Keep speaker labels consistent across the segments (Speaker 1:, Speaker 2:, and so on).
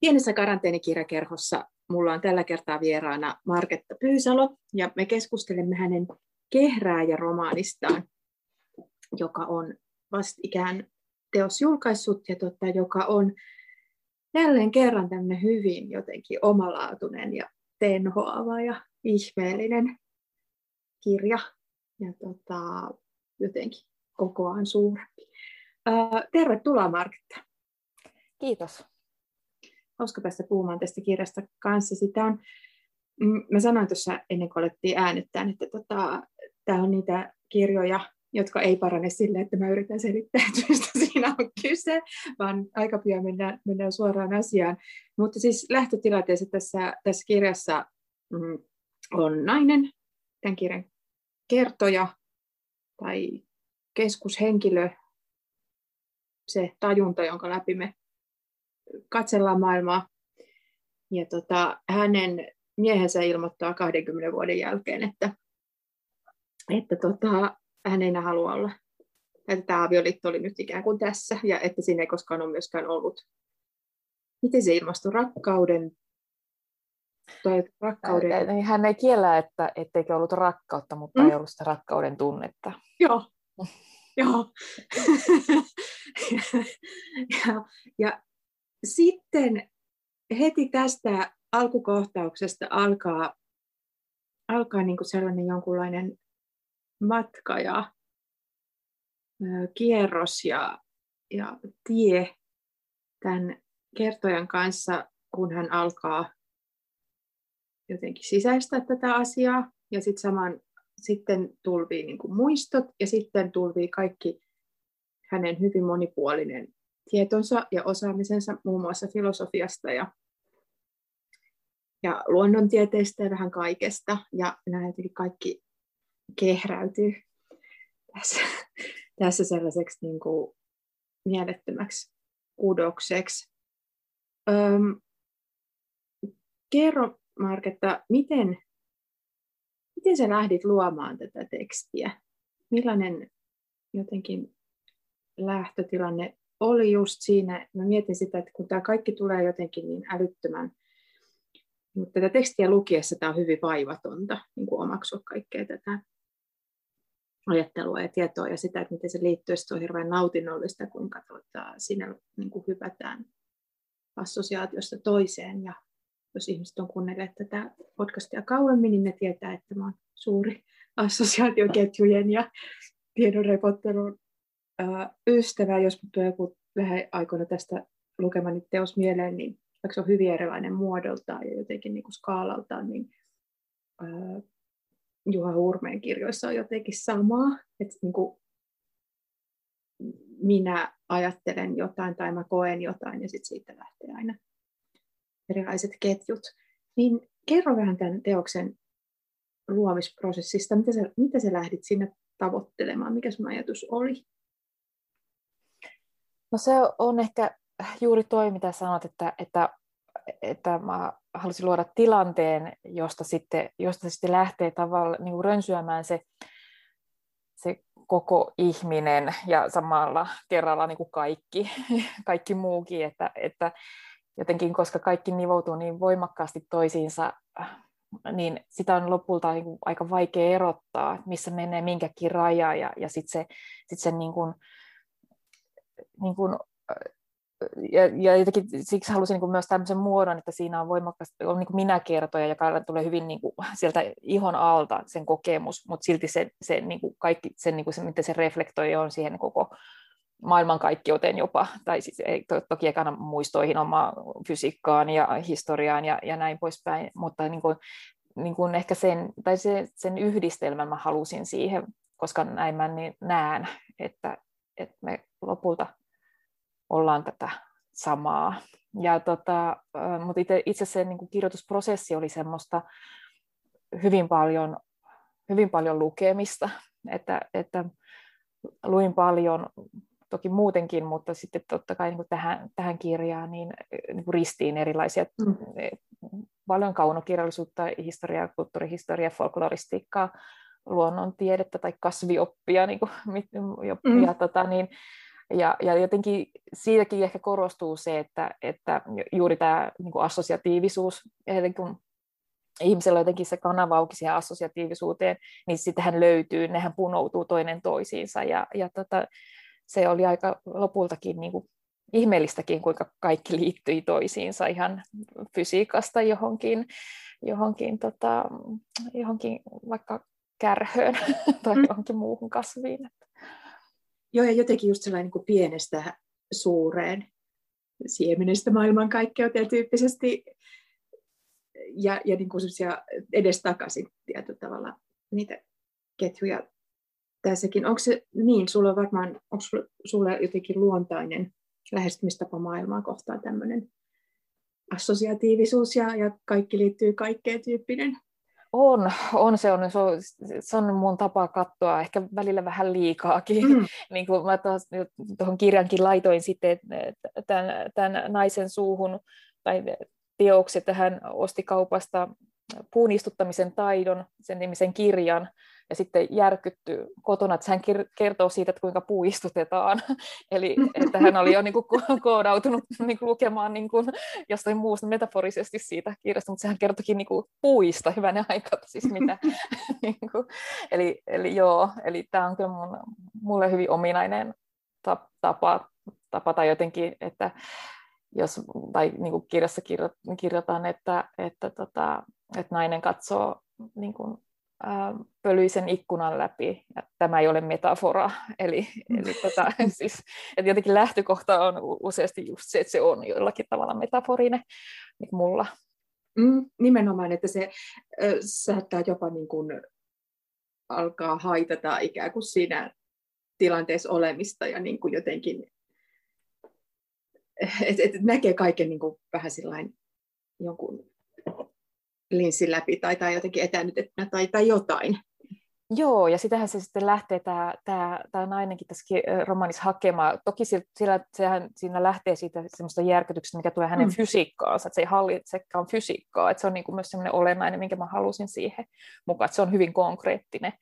Speaker 1: Pienessä karanteenikirjakerhossa mulla on tällä kertaa vieraana Marketta Pyysalo, ja me keskustelemme hänen kehrääjä-romaanistaan, joka on vastikään teos julkaissut, ja tota, joka on jälleen kerran tämmöinen hyvin jotenkin omalaatuinen ja tenhoava ja ihmeellinen kirja, ja tota, jotenkin kokoaan suurempi. tervetuloa Marketta.
Speaker 2: Kiitos
Speaker 1: hauska päästä puhumaan tästä kirjasta kanssa. Sitä on, mm, mä sanoin tuossa ennen kuin alettiin äänettää, että tota, tämä on niitä kirjoja, jotka ei parane sille, että mä yritän selittää, että mistä siinä on kyse, vaan aika pian mennään, mennään suoraan asiaan. Mutta siis lähtötilanteessa tässä, tässä kirjassa mm, on nainen, tämän kirjan kertoja tai keskushenkilö, se tajunta, jonka läpi me katsellaan maailmaa. Ja tota, hänen miehensä ilmoittaa 20 vuoden jälkeen, että, että tota, hän ei enää halua olla. Että tämä avioliitto oli nyt ikään kuin tässä, ja että siinä ei koskaan ole myöskään ollut. Miten se ilmastui? Rakkauden
Speaker 2: tai rakkauden... Hän ei kiellä, että etteikö ollut rakkautta, mutta mm. ei ollut sitä rakkauden tunnetta.
Speaker 1: Joo, Joo. ja, ja sitten heti tästä alkukohtauksesta alkaa, alkaa niin kuin sellainen jonkunlainen matka ja kierros ja, ja tie tämän kertojan kanssa, kun hän alkaa jotenkin sisäistää tätä asiaa. Ja sitten saman sitten tulvii niin kuin muistot ja sitten tulvii kaikki hänen hyvin monipuolinen tietonsa ja osaamisensa muun muassa filosofiasta ja, ja luonnontieteistä ja vähän kaikesta. Ja nämä kaikki kehräytyy tässä, tässä sellaiseksi niin kuin mielettömäksi kudokseksi. Öm, kerro, Marketta, miten, miten sä lähdit luomaan tätä tekstiä? Millainen jotenkin lähtötilanne oli just siinä, mä mietin sitä, että kun tämä kaikki tulee jotenkin niin älyttömän, mutta tätä tekstiä lukiessa tämä on hyvin vaivatonta niin kuin omaksua kaikkea tätä ajattelua ja tietoa ja sitä, että miten se liittyy, se on hirveän nautinnollista, kuinka tuota, siinä niin kuin hypätään assosiaatiosta toiseen. Ja jos ihmiset on kuunnelleet tätä podcastia kauemmin, niin ne tietää, että mä olen suuri assosiaatioketjujen ja tiedonrepottelun ystävä, jos tulee joku aikoina tästä lukemani teos mieleen, niin vaikka se on hyvin erilainen muodoltaan ja jotenkin niin kuin skaalaltaan, niin ää, Juha Hurmeen kirjoissa on jotenkin samaa, että niin kuin minä ajattelen jotain tai mä koen jotain ja sitten siitä lähtee aina erilaiset ketjut. Niin kerro vähän tämän teoksen luomisprosessista, mitä sä, mitä sä lähdit sinne tavoittelemaan, mikä sun ajatus oli?
Speaker 2: No se on ehkä juuri toi, mitä sanot, että, että, että mä halusin luoda tilanteen, josta sitten, josta sitten lähtee tavalla niin rönsyämään se, se koko ihminen ja samalla kerralla niin kuin kaikki, kaikki muukin, että, että jotenkin koska kaikki nivoutuu niin voimakkaasti toisiinsa, niin sitä on lopulta niin kuin aika vaikea erottaa, missä menee minkäkin raja ja, ja sitten se, sit se niin kuin, niin kuin, ja, ja jotenkin siksi halusin niin kuin myös tämmöisen muodon, että siinä on voimakas, on niin kuin minä-kertoja, joka tulee hyvin niin kuin sieltä ihon alta sen kokemus, mutta silti se, se niin kuin kaikki, sen, niin kuin se, miten se reflektoi on siihen koko maailmankaikkeuteen jopa, tai siis ei to, toki ekana muistoihin omaa fysiikkaan ja historiaan ja, ja näin poispäin, mutta niin kuin, niin kuin ehkä sen, tai se, sen yhdistelmän mä halusin siihen, koska näin mä niin näen, että, että me lopulta ollaan tätä samaa. Ja tota, mutta itse, itse se niin kuin kirjoitusprosessi oli semmoista hyvin paljon, hyvin paljon lukemista, että, että luin paljon toki muutenkin, mutta sitten totta kai niin kuin tähän, tähän kirjaan niin, niin kuin ristiin erilaisia, mm. paljon kaunokirjallisuutta, historiaa, kulttuurihistoriaa, folkloristiikkaa, luonnontiedettä tai kasvioppia, niin kuin, ja, mm. ja tota, niin, Ja, ja jotenkin siitäkin ehkä korostuu se, että, että juuri tämä niin kuin assosiatiivisuus, eli kun ihmisellä on jotenkin se kanava auki siihen assosiatiivisuuteen, niin sittenhän löytyy, nehän punoutuu toinen toisiinsa. Ja, ja tota, se oli aika lopultakin niin kuin ihmeellistäkin, kuinka kaikki liittyi toisiinsa ihan fysiikasta johonkin, johonkin, tota, johonkin vaikka kärhöön tai mm. johonkin muuhun kasviin.
Speaker 1: Joo, ja jotenkin just sellainen niin kuin pienestä suureen siemenestä maailmankaikkeuteen tyyppisesti ja, ja niin kuin edestakaisin tietyllä tavalla niitä ketjuja tässäkin. Onko se niin, sulla on varmaan, onko sulla jotenkin luontainen lähestymistapa maailmaa kohtaan tämmöinen assosiatiivisuus ja, ja kaikki liittyy kaikkeen tyyppinen?
Speaker 2: On, on se on, se on, se on mun tapa katsoa, ehkä välillä vähän liikaakin. Mm. niin kuin mä tuohon kirjankin laitoin sitten tämän, tämän naisen suuhun, tai teokset, että hän osti kaupasta puun istuttamisen taidon, sen nimisen kirjan, ja sitten järkytty kotona, että hän kertoo siitä, että kuinka puu istutetaan. Eli että hän oli jo niin kuin koodautunut niin kuin lukemaan niin kuin jostain muusta metaforisesti siitä kirjasta, mutta sehän kertokin niin kuin puista hyvänä aikaa, siis mitä. niin kuin, eli, eli joo, eli tämä on kyllä mun, mulle hyvin ominainen tapa, tapa tai jotenkin, että jos, tai niin kuin kirjassa kirjoitan, että, että, tota, että nainen katsoo niin kuin, ää, pölyisen ikkunan läpi, ja tämä ei ole metafora, eli, eli tota, siis, että jotenkin lähtökohta on useasti just se, että se on jollakin tavalla metaforinen niin mulla.
Speaker 1: Mm, nimenomaan, että se äh, saattaa jopa niin kuin alkaa haitata ikään kuin siinä tilanteessa olemista ja niin kuin jotenkin että et näkee kaiken niin kuin vähän sillain jonkun linssin läpi tai, tai jotenkin etänytettynä tai, tai jotain.
Speaker 2: Joo, ja sitähän se sitten lähtee tämä, tämä, tämä nainenkin tässä romanissa hakemaan. Toki sillä, sehän, siinä lähtee siitä semmoista järkytyksestä, mikä tulee hänen mm. fysiikkaansa, että se ei hallitsekaan fysiikkaa, että se on niin kuin myös semmoinen olennainen, minkä mä halusin siihen mukaan, että se on hyvin konkreettinen.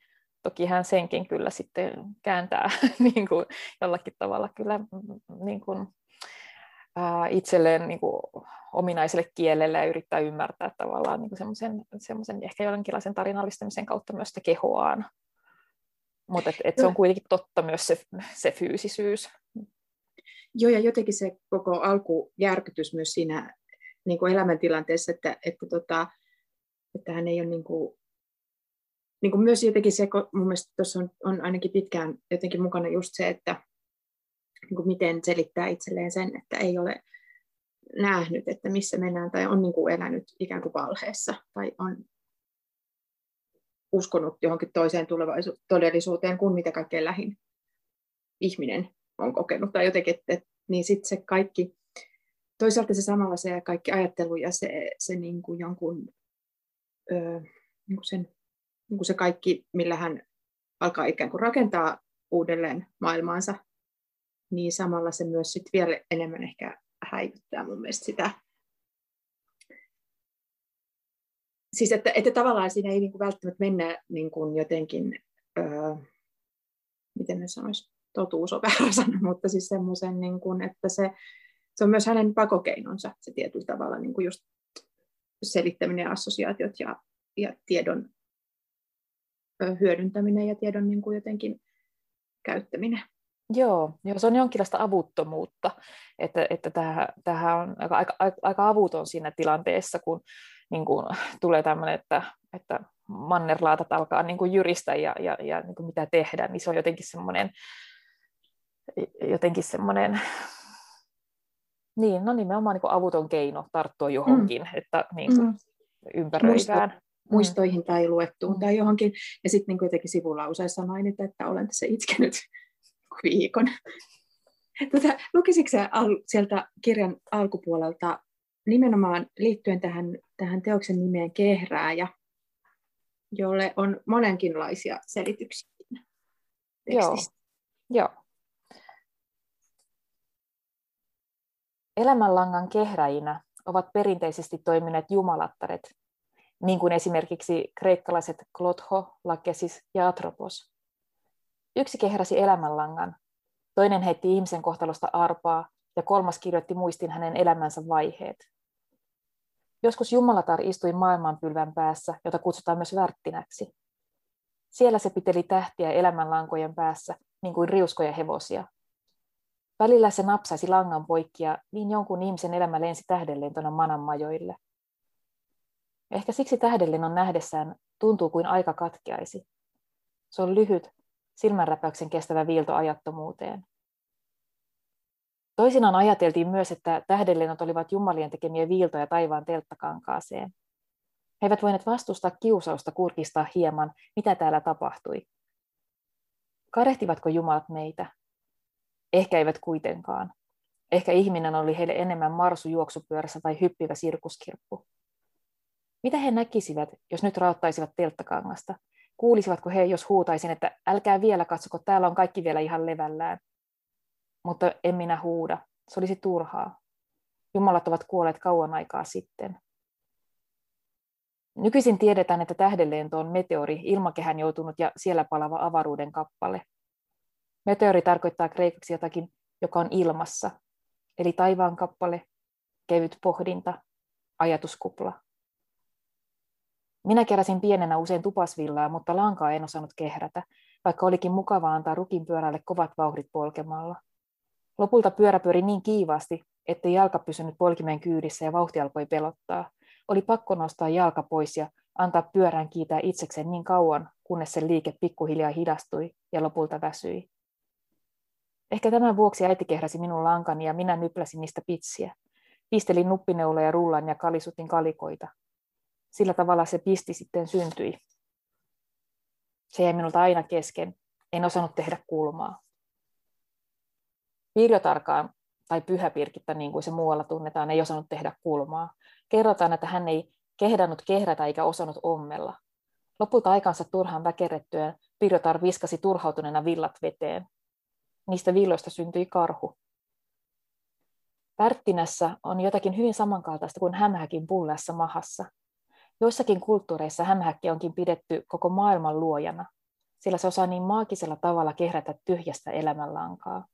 Speaker 2: Toki hän senkin kyllä sitten kääntää niin kuin jollakin tavalla kyllä niin kuin itselleen niin kuin, ominaiselle kielelle ja yrittää ymmärtää tavallaan niin semmoisen, semmoisen ehkä jonkinlaisen tarinallistamisen kautta myös sitä kehoaan. Mutta et, et se on kuitenkin totta myös se, se fyysisyys.
Speaker 1: Joo, ja jotenkin se koko alkujärkytys myös siinä niin kuin elämäntilanteessa, että, että, tota, että hän ei ole niin kuin, niin kuin myös jotenkin se, mun mielestä tuossa on, on ainakin pitkään jotenkin mukana just se, että, niin kuin miten selittää itselleen sen, että ei ole nähnyt, että missä mennään, tai on niin kuin elänyt ikään kuin valheessa, tai on uskonut johonkin toiseen tulevaisuuteen todellisuuteen kuin mitä kaikkein lähin ihminen on kokenut, tai jotenkin, että, niin sitten se kaikki, toisaalta se samalla se kaikki ajattelu ja se, se niin kuin jonkun, öö, niin kuin sen, niin kuin se kaikki, millä hän alkaa ikään kuin rakentaa uudelleen maailmaansa, niin samalla se myös sit vielä enemmän ehkä häivyttää mun mielestä sitä. Siis että, että tavallaan siinä ei niin kuin välttämättä mennä niin kuin jotenkin, öö, miten ne sanoisi, totuus on väärä sana, mutta siis semmoisen, niin kuin, että se, se on myös hänen pakokeinonsa se tietyllä tavalla niin kuin just selittäminen ja assosiaatiot ja, ja tiedon hyödyntäminen ja tiedon niin kuin jotenkin käyttäminen.
Speaker 2: Joo, joo, se on jonkinlaista avuttomuutta, että, että tämähän on aika, aika, aika avuton siinä tilanteessa, kun niin kuin, tulee tämmöinen, että, että mannerlaatat alkaa niin kuin jyristä ja, ja, ja niin kuin mitä tehdä, niin se on jotenkin semmoinen, jotenkin semmoinen, niin, no nimenomaan niin kuin avuton keino tarttua johonkin, mm. että niin kuin, mm. ympäröivään. Muisto,
Speaker 1: muistoihin tai luettuun mm. tai johonkin. Ja sitten niin jotenkin sivulauseessa mainita, että olen tässä itkenyt viikon. Tota, lukisitko al- sieltä kirjan alkupuolelta nimenomaan liittyen tähän, tähän teoksen nimeen Kehrääjä, jolle on monenkinlaisia selityksiä
Speaker 2: Joo. Joo. Elämänlangan kehräjinä ovat perinteisesti toimineet jumalattaret, niin kuin esimerkiksi kreikkalaiset Klotho, Lakesis ja Atropos. Yksi kehräsi elämänlangan, Toinen heitti ihmisen kohtalosta arpaa ja kolmas kirjoitti muistin hänen elämänsä vaiheet. Joskus Jumalatar istui maailmanpylvän päässä, jota kutsutaan myös värttinäksi. Siellä se piteli tähtiä elämänlankojen päässä, niin kuin riuskoja hevosia. Välillä se napsaisi langan poikki ja niin jonkun ihmisen elämä lensi tähdenlentona manan majoille. Ehkä siksi tähdenlennon nähdessään tuntuu kuin aika katkeaisi. Se on lyhyt, silmänräpäyksen kestävä viilto ajattomuuteen. Toisinaan ajateltiin myös, että tähdenlennot olivat jumalien tekemiä viiltoja taivaan telttakankaaseen. He eivät voineet vastustaa kiusausta kurkistaa hieman, mitä täällä tapahtui. Karehtivatko jumalat meitä? Ehkä eivät kuitenkaan. Ehkä ihminen oli heille enemmän marsu juoksupyörässä tai hyppivä sirkuskirppu. Mitä he näkisivät, jos nyt rauttaisivat telttakangasta? Kuulisivatko he, jos huutaisin, että älkää vielä katsoko, täällä on kaikki vielä ihan levällään. Mutta en minä huuda. Se olisi turhaa. Jumalat ovat kuolleet kauan aikaa sitten. Nykyisin tiedetään, että tähdenlento on meteori, ilmakehän joutunut ja siellä palava avaruuden kappale. Meteori tarkoittaa kreikaksi jotakin, joka on ilmassa, eli taivaan kappale, kevyt pohdinta, ajatuskupla. Minä keräsin pienenä usein tupasvillaa, mutta lankaa en osannut kehrätä, vaikka olikin mukavaa antaa rukin pyörälle kovat vauhdit polkemalla. Lopulta pyörä pyöri niin kiivaasti, ettei jalka pysynyt polkimen kyydissä ja vauhti alkoi pelottaa. Oli pakko nostaa jalka pois ja antaa pyörän kiitää itsekseen niin kauan, kunnes sen liike pikkuhiljaa hidastui ja lopulta väsyi. Ehkä tämän vuoksi äiti kehräsi minun lankani ja minä nypläsin niistä pitsiä. Pistelin nuppineuloja rullan ja kalisutin kalikoita. Sillä tavalla se pisti sitten syntyi. Se jäi minulta aina kesken. En osannut tehdä kulmaa. Pirjotarkaan tai pyhäpirkittä, niin kuin se muualla tunnetaan, ei osannut tehdä kulmaa. Kerrotaan, että hän ei kehdannut kehrätä eikä osannut ommella. Lopulta aikansa turhaan väkerettyä Pirjotar viskasi turhautuneena villat veteen. Niistä villoista syntyi karhu. Pärttinässä on jotakin hyvin samankaltaista kuin hämähäkin pulleassa mahassa. Joissakin kulttuureissa hämähäkki onkin pidetty koko maailman luojana, sillä se osaa niin maagisella tavalla kehrätä tyhjästä elämänlankaa.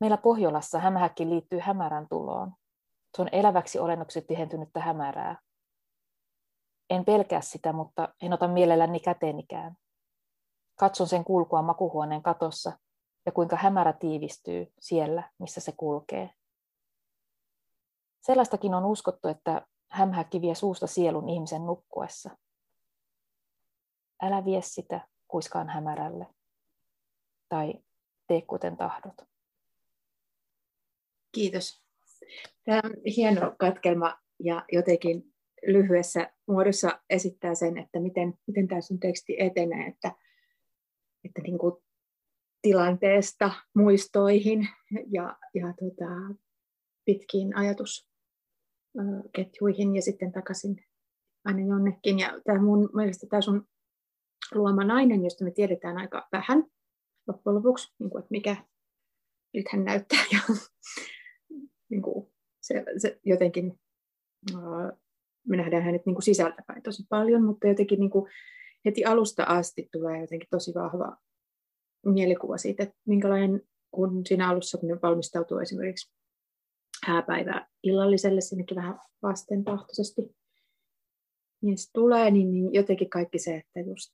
Speaker 2: Meillä Pohjolassa hämähäkki liittyy hämärän tuloon. Se on eläväksi olennoksi tihentynyttä hämärää. En pelkää sitä, mutta en ota mielelläni käteenikään. Katson sen kulkua makuhuoneen katossa ja kuinka hämärä tiivistyy siellä, missä se kulkee. Sellaistakin on uskottu, että hämähäkki vie suusta sielun ihmisen nukkuessa. Älä vie sitä kuiskaan hämärälle. Tai tee kuten tahdot.
Speaker 1: Kiitos. Tämä on hieno katkelma ja jotenkin lyhyessä muodossa esittää sen, että miten, miten tämä sun teksti etenee, että, että niin kuin tilanteesta muistoihin ja, ja tota, pitkiin ajatusketjuihin ja sitten takaisin aina jonnekin. Ja tämä mun mielestä tämä sun luoma nainen, josta me tiedetään aika vähän loppujen lopuksi, niin kuin, että mikä nyt hän näyttää ja niin kuin se, se jotenkin, me nähdään hänet niin kuin sisältäpäin tosi paljon, mutta jotenkin niin kuin heti alusta asti tulee jotenkin tosi vahva mielikuva siitä, että minkälainen, kun siinä alussa, kun ne valmistautuu esimerkiksi hääpäivää illalliselle sinnekin vähän vastentahtoisesti, se tulee, niin, niin jotenkin kaikki se, että just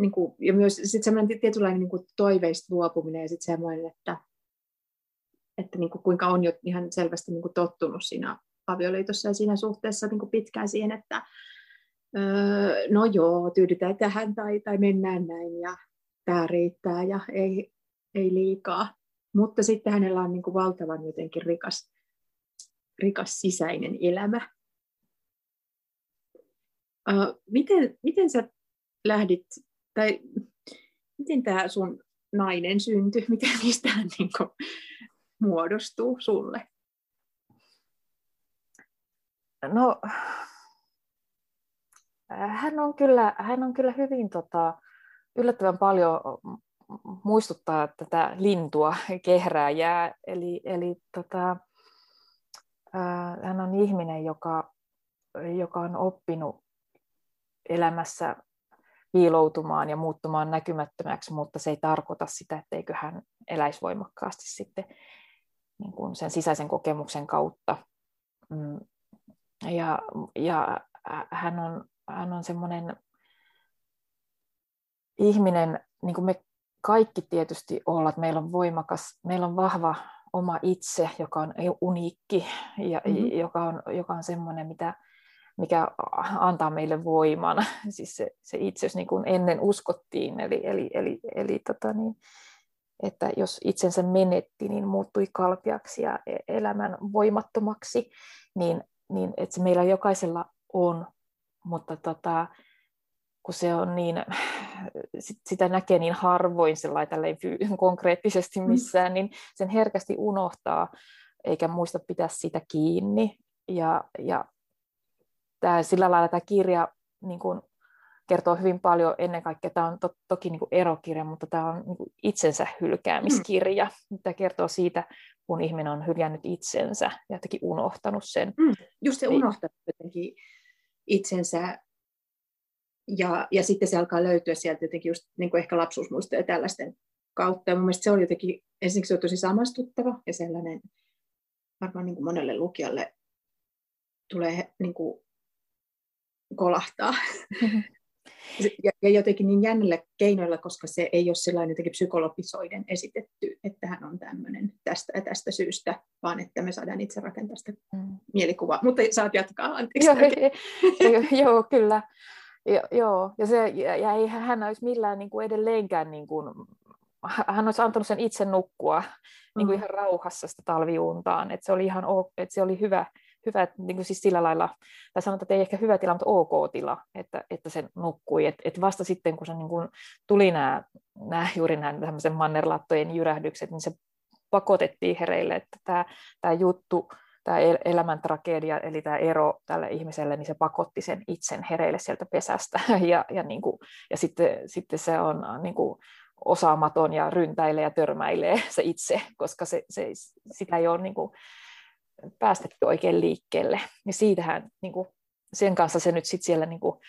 Speaker 1: niin kuin, ja myös sitten semmoinen tietynlainen niin kuin toiveista luopuminen ja sitten semmoinen, että, että niin kuin kuinka on jo ihan selvästi niin kuin tottunut siinä avioliitossa ja siinä suhteessa niin kuin pitkään siihen, että öö, no joo, tyydytään tähän tai, tai mennään näin ja tämä riittää ja ei, ei liikaa. Mutta sitten hänellä on niin kuin valtavan jotenkin rikas, rikas sisäinen elämä. Uh, miten, miten sä lähdit, tai miten tämä sun nainen syntyi, miten mistä hän niin kuin muodostuu sulle?
Speaker 2: No, hän on kyllä, hän on kyllä hyvin tota, yllättävän paljon muistuttaa tätä lintua kehrääjää. Eli, eli tota, hän on ihminen, joka, joka on oppinut elämässä viiloutumaan ja muuttumaan näkymättömäksi, mutta se ei tarkoita sitä, etteikö hän eläisi voimakkaasti sitten niin kuin sen sisäisen kokemuksen kautta. Mm. Ja, ja hän on, hän on semmoinen ihminen, niin kuin me kaikki tietysti olla, että meillä on voimakas, meillä on vahva oma itse, joka on uniikki ja mm-hmm. joka on, joka on semmoinen, mitä, mikä antaa meille voiman, siis se, se itse, niin kuin ennen uskottiin, eli, eli, eli, eli tota niin, että jos itsensä menetti, niin muuttui kalpiaksi ja e-, elämän voimattomaksi, niin, niin että se meillä jokaisella on, mutta tota, kun se on niin, sitä näkee niin harvoin sellainen konkreettisesti mm. missään, niin sen herkästi unohtaa, eikä muista pitää sitä kiinni. Ja, ja tämä, sillä lailla tämä kirja niin kuin, kertoo hyvin paljon, ennen kaikkea tämä on to, toki niin kuin erokirja, mutta tämä on niin kuin itsensä hylkäämiskirja. Mm. Tämä kertoo siitä, kun ihminen on hyljännyt itsensä ja jotenkin unohtanut sen.
Speaker 1: Mm. Just se niin. unohtanut jotenkin itsensä ja, ja sitten se alkaa löytyä sieltä jotenkin just niin kuin ehkä lapsuusmuistoja tällaisten kautta. Ja mun mielestä se oli jotenkin, ensinnäkin se on tosi samastuttava ja sellainen varmaan niin kuin monelle lukijalle tulee niin kuin kolahtaa. Mm-hmm. Ja, ja jotenkin niin jännillä keinoilla, koska se ei ole sellainen jotenkin psykologisoiden esitetty, että hän on tämmöinen tästä ja tästä syystä, vaan että me saadaan itse rakentaa sitä mm. mielikuvaa. Mutta saat jatkaa, anteeksi.
Speaker 2: Joo, joo kyllä. Jo, joo, ja, se, ja, ja ei hän olisi millään niin kuin edelleenkään, niin kuin, hän olisi antanut sen itse nukkua niin kuin mm. ihan rauhassa sitä talviuntaan, että se oli ihan että se oli hyvä, hyvä niin kuin siis sillä lailla, tai sanotaan, että ei ehkä hyvä tila, mutta ok tila, että, että se nukkui, että et vasta sitten, kun se niin kuin tuli nämä, nämä, juuri nämä tämmöisen mannerlattojen jyrähdykset, niin se pakotettiin hereille, että tämä, tämä juttu, tämä elämän tragedia, eli tämä ero tälle ihmiselle, niin se pakotti sen itsen hereille sieltä pesästä. Ja, ja, niin kuin, ja sitten, sitten se on niin kuin osaamaton ja ryntäilee ja törmäilee se itse, koska se, se, sitä ei ole niin kuin päästetty oikein liikkeelle. Ja siitähän niin kuin, sen kanssa se nyt sitten siellä niin kuin,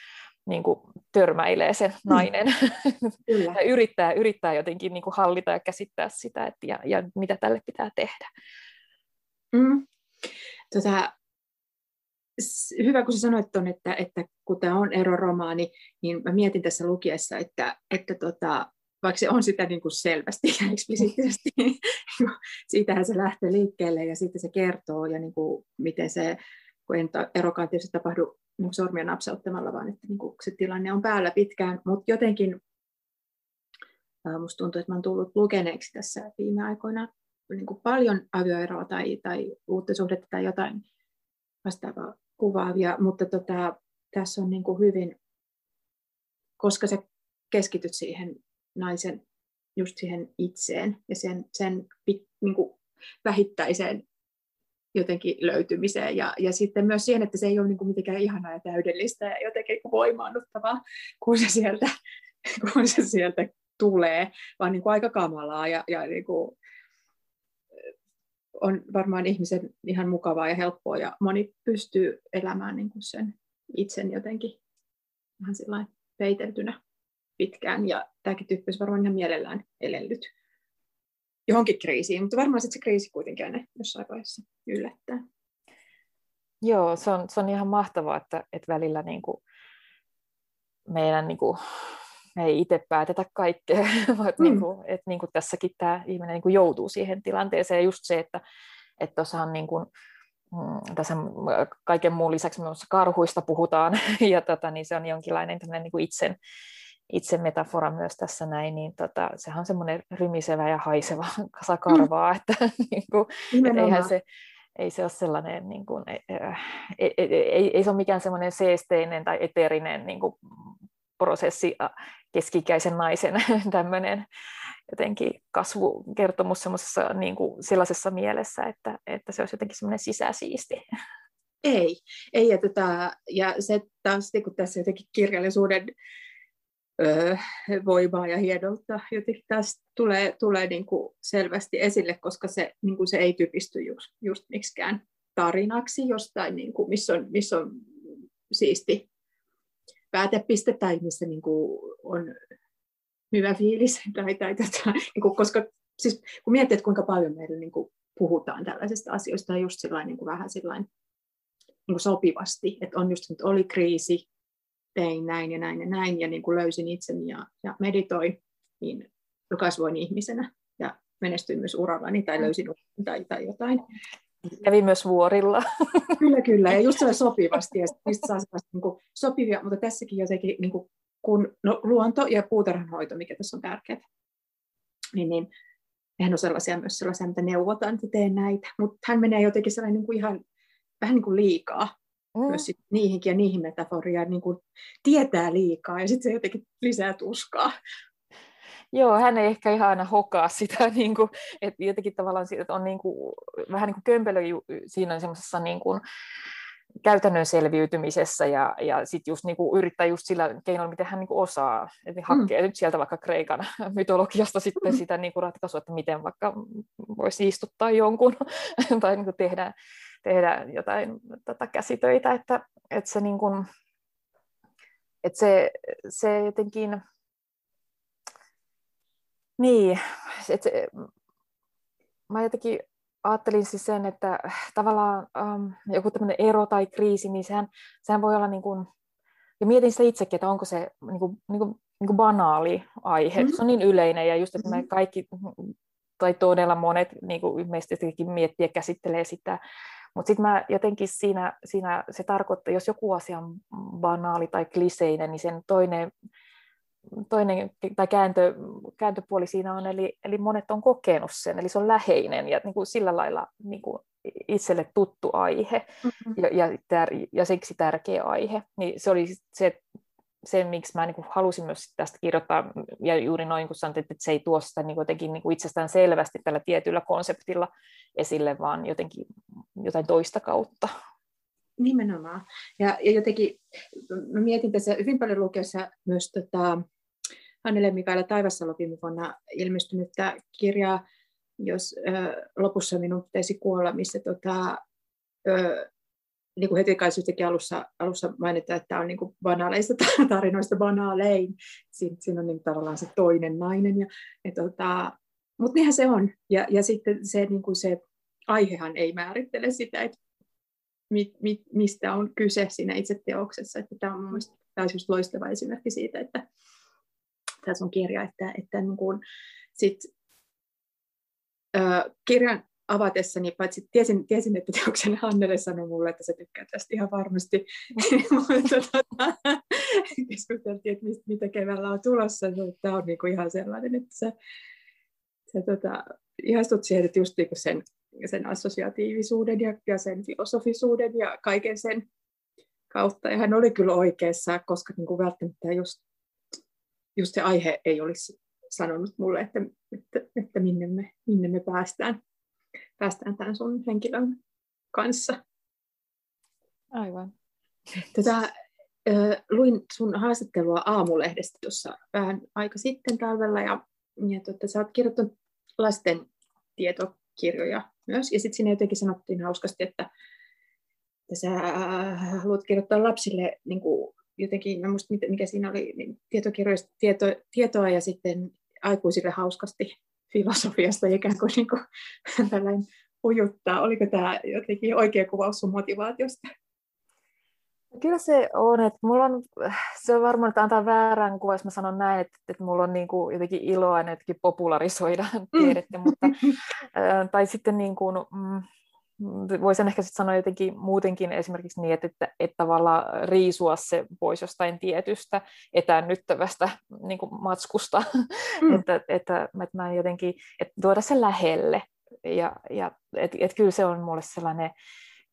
Speaker 2: niin kuin törmäilee se mm. nainen Kyllä. ja yrittää, yrittää jotenkin niin kuin hallita ja käsittää sitä, että, ja, ja mitä tälle pitää tehdä.
Speaker 1: Mm. Tota, hyvä, kun sä sanoit ton, että, että kun tämä on eroromaani, niin mä mietin tässä lukiessa, että, että tota, vaikka se on sitä niin kuin selvästi ja eksplisiittisesti, niin siitähän se lähtee liikkeelle ja sitten se kertoo ja niin kuin, miten se, kun erokaan tietysti tapahdu niin sormia napsauttamalla, vaan että niin kuin se tilanne on päällä pitkään, mutta jotenkin musta tuntuu, että oon tullut lukeneeksi tässä viime aikoina niin kuin paljon avioeroa tai, tai uutta suhdetta tai jotain vastaavaa kuvaavia, mutta tota, tässä on niin kuin hyvin, koska sä keskityt siihen naisen just siihen itseen ja sen, sen niin kuin vähittäiseen jotenkin löytymiseen ja, ja sitten myös siihen, että se ei ole niin kuin mitenkään ihanaa ja täydellistä ja jotenkin voimaannuttavaa, kun se sieltä, kun se sieltä tulee, vaan niin kuin aika kamalaa ja, ja niin kuin on varmaan ihmisen ihan mukavaa ja helppoa ja moni pystyy elämään niin kuin sen itsen jotenkin vähän sellainen peiteltynä pitkään ja tämäkin tyyppi olisi varmaan ihan mielellään elellyt johonkin kriisiin, mutta varmaan sitten se kriisi kuitenkin aina jossain vaiheessa yllättää.
Speaker 2: Joo, se on, se on ihan mahtavaa, että, että välillä niin kuin meidän niin kuin me ei itse päätetä kaikkea, vaan mm. niin kuin, että niin kuin tässäkin tämä ihminen niin kuin joutuu siihen tilanteeseen. Ja just se, että tuossahan niin kuin, mm, tässä kaiken muun lisäksi myös karhuista puhutaan, ja tota, niin se on jonkinlainen niin kuin itsen, itse metafora myös tässä näin, niin tota, sehän on semmoinen rymisevä ja haiseva kasa karvaa, mm. että, niin kuin, että eihän se, ei se ole sellainen, niin kuin, ei, ei, ei, ei se ole mikään semmoinen seesteinen tai eteerinen niin kuin, prosessi keskikäisen naisen tämmöinen jotenkin kasvukertomus semmoisessa niin kuin sellaisessa mielessä, että, että se olisi jotenkin semmoinen sisäsiisti.
Speaker 1: Ei, ei ja, tota, ja se taas niin kun tässä jotenkin kirjallisuuden öö, voimaa ja hienoutta jotenkin taas tulee, tulee niin kuin selvästi esille, koska se, niin kuin se ei typisty just, just miksikään tarinaksi jostain, niin kuin, missä, on, missä on siisti päätepiste tai missä niin kuin on hyvä fiilis. Tai, tai, tota, niin kuin, koska siis, kun miettii, että kuinka paljon meillä niin kuin, puhutaan tällaisista asioista, just sillain, niin kuin vähän sillain, niin kuin sopivasti, että on just, että oli kriisi, tein näin ja näin ja näin, ja niin kuin löysin itseni ja, ja meditoin, niin kasvoin ihmisenä ja menestyin myös urallani tai mm. löysin tai, tai jotain.
Speaker 2: Kävi myös vuorilla.
Speaker 1: Kyllä, kyllä. Ja just se sopivasti. Ja niistä saa niin kuin, sopivia, mutta tässäkin jotenkin, niin kuin, kun no, luonto ja puutarhanhoito, mikä tässä on tärkeää, niin, niin nehän on sellaisia myös sellaisia, mitä neuvotaan, että teen näitä. Mutta hän menee jotenkin sellainen niin kuin ihan vähän niin kuin liikaa mm. myös sit niihinkin ja niihin metaforiaan niin kuin tietää liikaa ja sitten se jotenkin lisää tuskaa.
Speaker 2: Joo, hän ei ehkä ihan aina hokaa sitä, niin kuin, että jotenkin tavallaan että on niin kuin, vähän niin kuin kömpelö siinä semmoisessa niin kuin, käytännön selviytymisessä ja, ja sitten just niinku yrittää just sillä keinoilla, miten hän niinku osaa. Eli hakee mm. nyt sieltä vaikka Kreikan mytologiasta sitten mm. sitä niinku ratkaisua, että miten vaikka voisi istuttaa jonkun tai niinku tehdä, tehdä jotain tota, käsitöitä, että, että se, niinku, että se, se jotenkin niin, että se, mä jotenkin ajattelin siis sen, että tavallaan um, joku tämmöinen ero tai kriisi, niin sehän, sehän voi olla niin kuin, ja mietin sitä itsekin, että onko se niin kuin, niin kuin, niin kuin banaali aihe, mm-hmm. se on niin yleinen, ja just, että me mm-hmm. kaikki, tai todella monet niin kuin miettii ja käsittelee sitä, mutta sitten mä jotenkin siinä, siinä se tarkoittaa, jos joku asia on banaali tai kliseinen, niin sen toinen toinen tai kääntö, kääntöpuoli siinä on, eli, eli monet on kokenut sen, eli se on läheinen ja niin kuin sillä lailla niin kuin itselle tuttu aihe mm-hmm. ja, ja, tär, ja siksi tärkeä aihe. Niin se oli se, se miksi mä niin kuin halusin myös tästä kirjoittaa, ja juuri noin kun sanoit, että se ei tuo sitä niin jotenkin niin kuin itsestään selvästi tällä tietyllä konseptilla esille, vaan jotenkin jotain toista kautta.
Speaker 1: Nimenomaan. Ja, ja jotenkin mä mietin tässä hyvin paljon lukiessa myös tota, Hannele Mikaela Taivassalo viime vuonna ilmestynyttä kirjaa, jos ö, lopussa minun pitäisi kuolla, missä tota, ö, niin kuin heti kai alussa, alussa mainitaan, että on niin kuin banaaleista tarinoista banaalein. Siinä, siinä on niin tavallaan se toinen nainen. Ja, ja tota, mutta niinhän se on. Ja, ja sitten se, niin kuin se aihehan ei määrittele sitä, että mi, mi, mistä on kyse siinä itse teoksessa. Että tämä on mielestäni loistava esimerkki siitä, että tässä on kirja, että, että niin kuin, sit, ö, kirjan avatessani, paitsi tiesin, tiesin että teoksen Hannele sanoi mulle, että se tykkää tästä ihan varmasti, tota, keskusteltiin, että mistä, mitä keväällä on tulossa, niin tämä on niinku ihan sellainen, että se, se tota, ihastut siihen, että just niinku sen, sen assosiatiivisuuden ja, ja sen filosofisuuden ja kaiken sen kautta. Ja hän oli kyllä oikeassa, koska niin kuin välttämättä just, just se aihe ei olisi sanonut mulle, että, että, että minne, me, minne me päästään, päästään tämän sun henkilön kanssa.
Speaker 2: Aivan.
Speaker 1: Tätä, äh, luin sun haastattelua Aamulehdestä tuossa vähän aika sitten talvella ja, ja tuota, sä oot kirjoittanut lasten tietokirjoja myös. Ja sitten siinä jotenkin sanottiin hauskasti, että, että sä haluat kirjoittaa lapsille niin kuin jotenkin, mä muista mikä siinä oli, niin tietokirjoista tieto, tietoa ja sitten aikuisille hauskasti filosofiasta ikään kuin, niin kuin tällainen ujuttaa. Oliko tämä jotenkin oikea kuvaus sun motivaatiosta?
Speaker 2: Kyllä se on, että mulla on, se on varmaan, että antaa väärän kuvan, jos mä sanon näin, että, että mulla on niin kuin jotenkin iloa jotenkin popularisoida mm. tiedettä, mutta, tai sitten niin kuin, mm, voisin ehkä sitten sanoa jotenkin muutenkin esimerkiksi niin, että, että, että tavallaan riisua se pois jostain tietystä etäännyttävästä niin kuin matskusta, mm. että, että, että, että mä jotenkin, että tuoda se lähelle, ja, ja että, että kyllä se on mulle sellainen,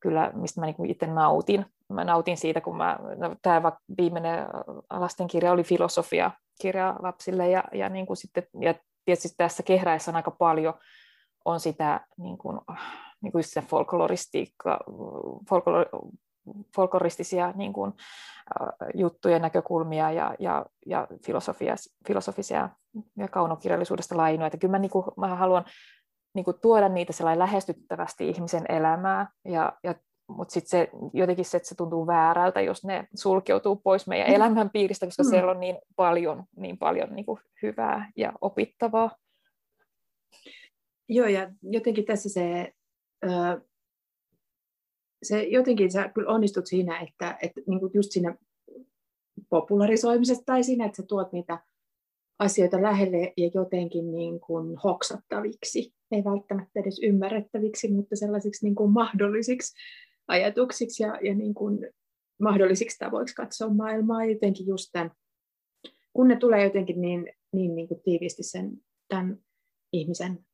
Speaker 2: kyllä, mistä mä niin itse nautin. Mä nautin siitä, kun mä, no, tämä viimeinen lastenkirja oli filosofia kirja lapsille ja, ja, niin kuin sitten, ja tietysti tässä kehräessä on aika paljon on sitä niin kuin, niin kuin se folkloristiikka, folklor, folkloristisia niin kuin, uh, juttuja, näkökulmia ja, ja, ja filosofia, filosofisia ja kaunokirjallisuudesta lainoja. Kyllä mä, niin kuin, mä haluan niin kuin, tuoda niitä lähestyttävästi ihmisen elämää ja, ja mutta sitten se, jotenkin se, että se tuntuu väärältä, jos ne sulkeutuu pois meidän mm. elämänpiiristä, koska mm. siellä on niin paljon, niin paljon niin kuin hyvää ja opittavaa.
Speaker 1: Joo, ja jotenkin tässä se, se jotenkin sä kyllä onnistut siinä, että, että niin kuin just siinä popularisoimisesta tai siinä, että sä tuot niitä asioita lähelle ja jotenkin niin kuin hoksattaviksi, ei välttämättä edes ymmärrettäviksi, mutta sellaisiksi niin kuin mahdollisiksi ajatuksiksi ja, ja niin kuin mahdollisiksi tavoiksi katsoa maailmaa. Jotenkin just tämän, kun ne tulee jotenkin niin, niin, niin kuin tiiviisti sen, tämän ihmisen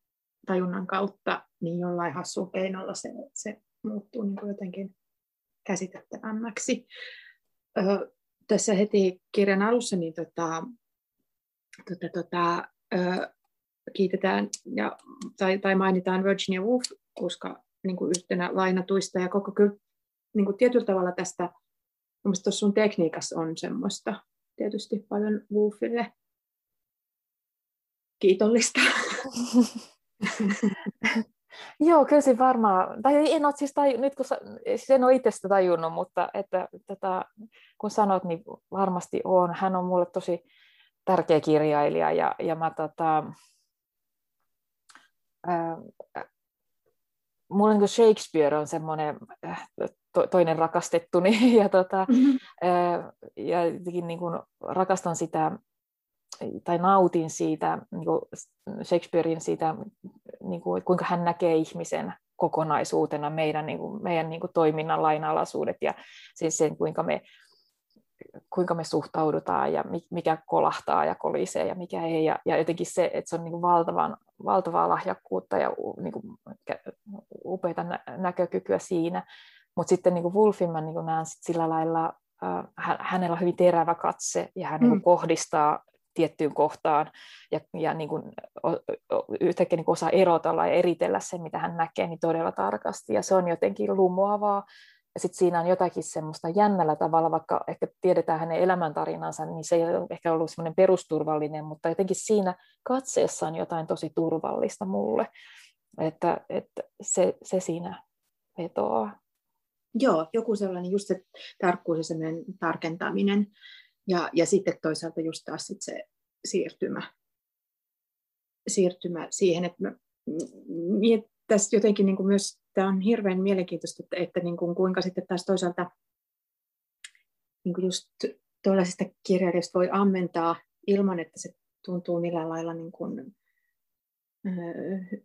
Speaker 1: tajunnan kautta, niin jollain hassuun keinolla se, se muuttuu niin kuin jotenkin käsitettävämmäksi. Öö, tässä heti kirjan alussa niin tota, tota, tota, öö, kiitetään ja, tai, tai mainitaan Virginia Woolf, koska niin kuin yhtenä lainatuista ja koko kyllä niin kuin tietyllä tavalla tästä, tuossa sun tekniikassa on semmoista tietysti paljon Woolfille kiitollista.
Speaker 2: Joo, kyllä se varmaan, tai en ole siis taj, nyt kun siis en ole itse tajunnut, mutta että, tätä, kun sanot, niin varmasti on. Hän on mulle tosi tärkeä kirjailija ja, ja mä tota, ää, mulla niin Shakespeare on semmoinen äh, to, toinen rakastettuni ja, tota, mm-hmm. ää, ja jotenkin niin kuin rakastan sitä tai nautin siitä niin kuin Shakespearein siitä, niin kuin, kuinka hän näkee ihmisen kokonaisuutena meidän, niin kuin, meidän niin kuin toiminnan lainalaisuudet ja siis sen, kuinka me, kuinka me suhtaudutaan ja mikä kolahtaa ja kolisee ja mikä ei. Ja, ja jotenkin se, että se on niin kuin valtavan, valtavaa lahjakkuutta ja niin kuin, upeita näkökykyä siinä. Mutta sitten niin kuin Wolfin mä niin kuin näen sit sillä lailla, äh, hänellä on hyvin terävä katse ja hän niinku mm. niin kohdistaa tiettyyn kohtaan ja, ja niin kuin, yhtäkkiä niin kuin osaa erotella ja eritellä sen, mitä hän näkee, niin todella tarkasti. Ja se on jotenkin lumoavaa. Ja sitten siinä on jotakin semmoista jännällä tavalla, vaikka ehkä tiedetään hänen elämäntarinansa, niin se ei ole ehkä ollut semmoinen perusturvallinen, mutta jotenkin siinä katseessa on jotain tosi turvallista mulle. Että, että se, se siinä vetoaa.
Speaker 1: Joo, joku sellainen just se tarkkuus ja sellainen tarkentaminen. Ja, ja sitten toisaalta just taas sit se siirtymä, siirtymä siihen, että mä tässä jotenkin niin kuin myös, tämä on hirveän mielenkiintoista, että, että niin kuin kuinka sitten taas toisaalta niin kuin just tuollaisesta kirjailijasta voi ammentaa ilman, että se tuntuu millään lailla niin kuin, öö,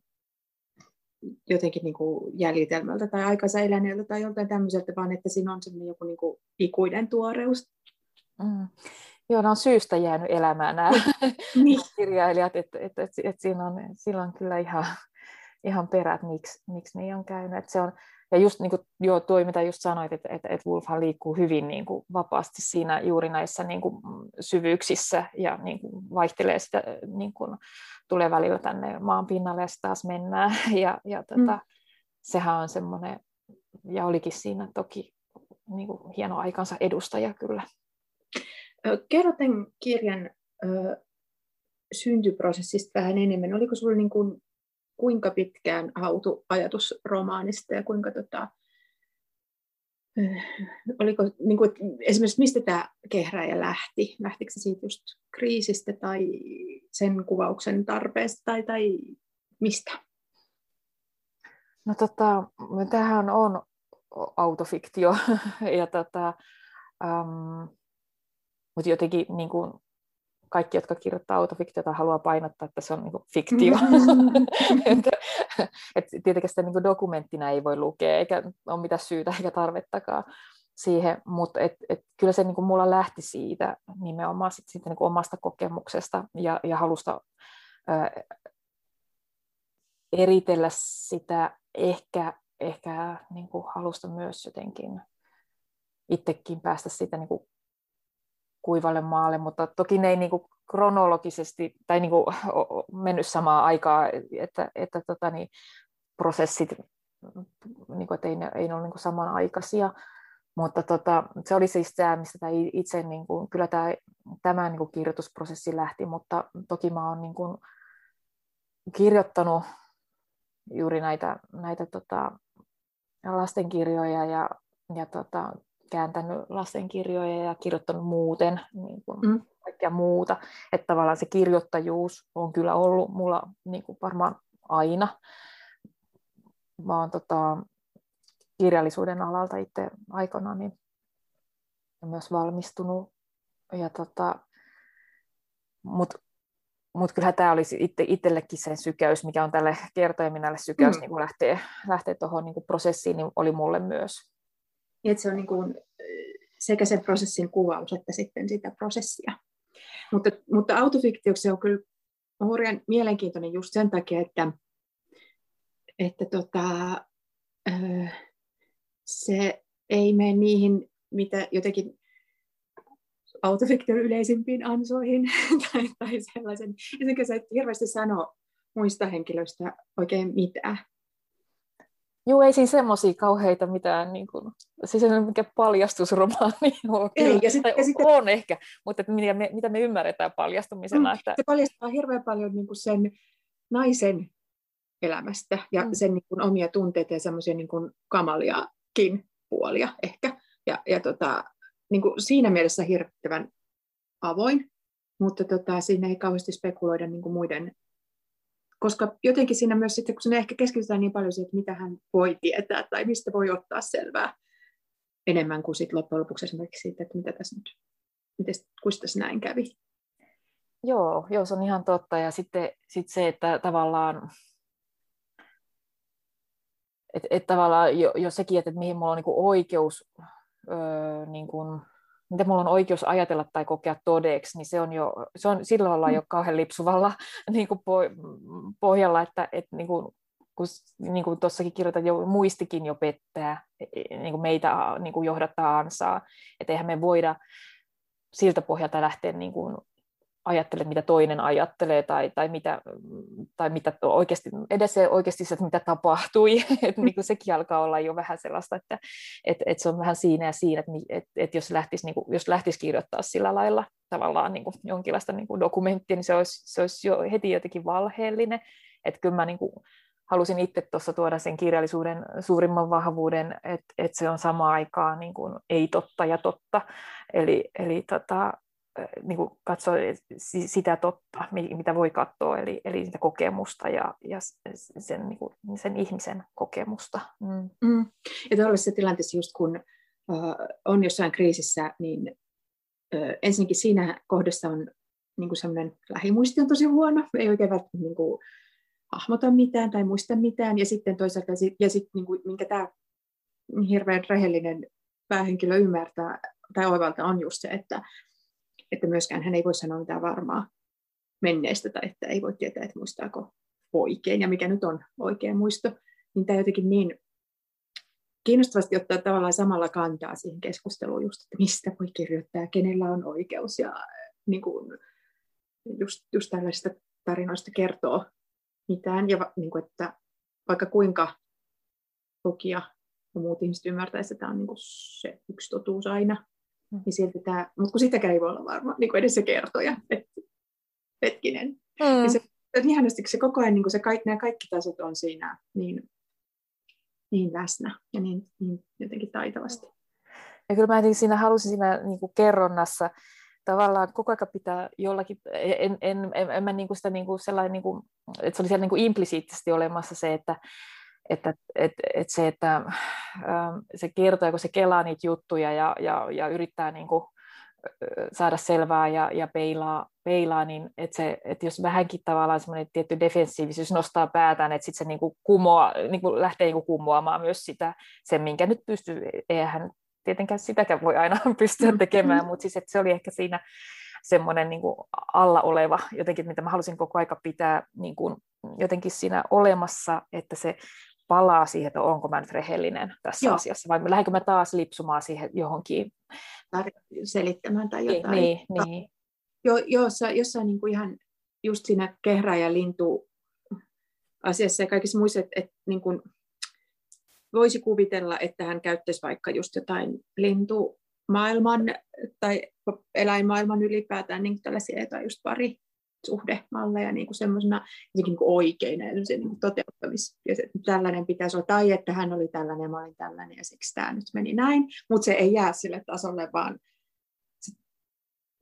Speaker 1: jotenkin niin kuin jäljitelmältä tai aikansa eläneeltä tai joltain tämmöiseltä, vaan että siinä on semmoinen joku niin kuin ikuinen tuoreus
Speaker 2: Mm. Joo, ne on syystä jäänyt elämään nämä niin. kirjailijat, että et, et, et siinä, on, siinä on kyllä ihan, ihan perät, miksi, miksi niin on käynyt. Et se on, ja just niin kuin, joo, tuo, mitä just sanoit, että, että, että Wolfhan liikkuu hyvin niin kuin, vapaasti siinä juuri näissä niin kuin, syvyyksissä ja niin kuin, vaihtelee sitä, niin kuin, tulee välillä tänne maan pinnalle ja taas mennään. Ja, ja tota, mm. sehän on semmoinen, ja olikin siinä toki niin kuin, hieno aikansa edustaja kyllä.
Speaker 1: Kerro tämän kirjan ö, syntyprosessista vähän enemmän. Oliko sinulla niin kuin, kuinka pitkään hautu ajatus romaanista ja kuinka tota, ö, oliko, niin kuin, esimerkiksi mistä tämä kehräjä lähti? Lähtikö se siitä just kriisistä tai sen kuvauksen tarpeesta tai, tai mistä?
Speaker 2: No tota, tämähän on autofiktio ja tota, um, mutta jotenkin niin kuin kaikki, jotka kirjoittaa autofiktiota, haluaa painottaa, että se on niin fiktio. että, et tietenkään sitä niin dokumenttina ei voi lukea, eikä ole mitään syytä eikä tarvettakaan siihen, mutta et, et kyllä se niin kuin mulla lähti siitä nimenomaan sit, sit niin kuin omasta kokemuksesta ja, ja halusta ää, eritellä sitä ehkä, ehkä niin kuin halusta myös jotenkin itsekin päästä siitä niin kuin kuivalle maalle, mutta toki ne ei niin kuin kronologisesti tai niin kuin mennyt samaa aikaa, että, että tota, niin, prosessit niin kuin, että ei, ne, ei ne ole niin kuin samanaikaisia. Mutta tota, se oli siis tämä, mistä tämä itse, niin kuin, kyllä tämä, tämä niin kuin kirjoitusprosessi lähti, mutta toki mä oon niin kuin, kirjoittanut juuri näitä, näitä tota, lastenkirjoja ja, ja tota, kääntänyt lastenkirjoja ja kirjoittanut muuten niin kuin mm. kaikkea muuta. Että tavallaan se kirjoittajuus on kyllä ollut mulla niin kuin varmaan aina. Mä oon tota, kirjallisuuden alalta itse aikana niin myös valmistunut. Ja tota, Mutta mut kyllähän tämä olisi itse, itsellekin se sykäys, mikä on tälle kertoiminnalle sykäys, mm. niin kun lähtee, lähtee tuohon niin prosessiin, niin oli mulle myös.
Speaker 1: Niin, että se on niin kuin sekä sen prosessin kuvaus että sitten sitä prosessia. Mutta, mutta autofiktioksi on kyllä hurjan mielenkiintoinen just sen takia, että, että tota, se ei mene niihin, mitä jotenkin autofiktion yleisimpiin ansoihin tai, tai sellaisen. Ensinnäkin se et hirveästi sano muista henkilöistä oikein mitään.
Speaker 2: Joo, ei siinä semmoisia kauheita mitään, niin kuin, siis ei mikä paljastusromaani
Speaker 1: on. Ei, ja sit,
Speaker 2: ja sitten, on ehkä, mutta että mitä, me, mitä me ymmärretään paljastumisena. Mm, että...
Speaker 1: Se paljastaa hirveän paljon niin kuin sen naisen elämästä ja mm. sen niin kuin, omia tunteita ja semmoisia niin kuin, kamaliakin puolia ehkä. Ja, ja tota, niin kuin, siinä mielessä hirvittävän avoin, mutta tota, siinä ei kauheasti spekuloida niin kuin muiden koska jotenkin siinä myös sitten, kun sinne ehkä keskitytään niin paljon siihen, että mitä hän voi tietää tai mistä voi ottaa selvää enemmän kuin sitten loppujen lopuksi esimerkiksi siitä, että mitä tässä nyt, miten, tässä näin kävi.
Speaker 2: Joo, joo, se on ihan totta. Ja sitten sit se, että tavallaan, että et tavallaan jo, jo sekin, että mihin mulla on niinku oikeus öö, niinku, mitä mulla on oikeus ajatella tai kokea todeksi, niin se on jo, se on, silloin ollaan jo kauhean lipsuvalla niin kuin pohjalla, että, että niin kuin, kun niin kuin tuossakin kirjoitan, jo muistikin jo pettää, e, e, niin kuin meitä niin kuin johdattaa ansaa, että eihän me voida siltä pohjalta lähteä niin kuin ajattele, mitä toinen ajattelee tai, tai, mitä, tai mitä oikeasti, edes se oikeasti se, että mitä tapahtui. että niin sekin alkaa olla jo vähän sellaista, että että että se on vähän siinä ja siinä, että että että jos, lähtisi, niin kuin, jos lähtisi kirjoittaa sillä lailla tavallaan niin kuin jonkinlaista niin kuin dokumenttia, niin se olisi, se olisi jo heti jotenkin valheellinen. Että kyllä mä niin kuin, halusin itse tuossa tuoda sen kirjallisuuden suurimman vahvuuden, että, että se on samaan aikaan niin kuin ei totta ja totta. Eli, eli tota, niin kuin katsoa sitä totta, mitä voi katsoa, eli, eli sitä kokemusta ja, ja sen, niin kuin, sen ihmisen kokemusta.
Speaker 1: Mm. Mm. Ja tällaisessa tilanteessa, just kun uh, on jossain kriisissä, niin uh, ensinnäkin siinä kohdassa on niin kuin sellainen lähimuisti on tosi huono, ei oikein välttämättä niin kuin, hahmota mitään tai muista mitään, ja sitten toisaalta, ja sitten niin kuin, minkä tämä hirveän rehellinen päähenkilö ymmärtää tai oivalta on just se, että että myöskään hän ei voi sanoa mitään varmaa menneestä tai että ei voi tietää, että muistaako oikein. Ja mikä nyt on oikea muisto, niin tämä jotenkin niin kiinnostavasti ottaa tavallaan samalla kantaa siihen keskusteluun just, että mistä voi kirjoittaa, kenellä on oikeus. Ja niin kuin, just, just tällaisista tarinoista kertoo mitään. Ja niin kuin, että vaikka kuinka lukija ja muut ihmiset ymmärtäisivät, että tämä on niin kuin se yksi totuus aina, Mm. Niin silti tämä, mutta kun sitäkään ei voi olla varma, niin kuin edes se kertoja, että hetkinen. Mm. Ja se on ihanasti, se koko ajan, niin kuin se kaikki, nämä kaikki tasot on siinä niin, niin läsnä ja niin, niin jotenkin taitavasti.
Speaker 2: Ja kyllä mä siinä halusin siinä niin kuin kerronnassa tavallaan koko ajan pitää jollakin, en, en, en, en mä niin kuin sitä niin kuin sellainen, niin kuin, että se oli siellä niin kuin implisiittisesti olemassa se, että, että et, et se, että ähm, se kertoo, kun se kelaa niitä juttuja ja, ja, ja yrittää niin kuin, saada selvää ja, ja peilaa, peilaa niin että se, että jos vähänkin tavallaan semmoinen tietty defensiivisyys nostaa päätään, että sitten se niin kuin kumoa, niin kuin lähtee niin kuin kumoamaan myös sitä, sen minkä nyt pystyy, eihän tietenkään sitäkään voi aina pystyä tekemään, mutta siis että se oli ehkä siinä semmoinen niin kuin alla oleva jotenkin, mitä mä halusin koko aika pitää niin kuin jotenkin siinä olemassa, että se palaa siihen, että onko mä nyt rehellinen tässä Joo. asiassa, vai lähdenkö mä taas lipsumaan siihen johonkin.
Speaker 1: Selittämään tai niin, jotain.
Speaker 2: Niin, niin.
Speaker 1: Jo, jossain, jossain niin kuin ihan just siinä kehrä- ja lintu asiassa ja kaikissa muissa, että, että niin kuin voisi kuvitella, että hän käyttäisi vaikka just jotain lintumaailman tai eläinmaailman ylipäätään niin tällaisia jotain just pari suhdemalleja niin kuin semmoisena niin oikeina ja niin kuin toteuttamis. Ja se, tällainen pitäisi olla, tai että hän oli tällainen mä olin tällainen ja siksi tämä nyt meni näin, mutta se ei jää sille tasolle, vaan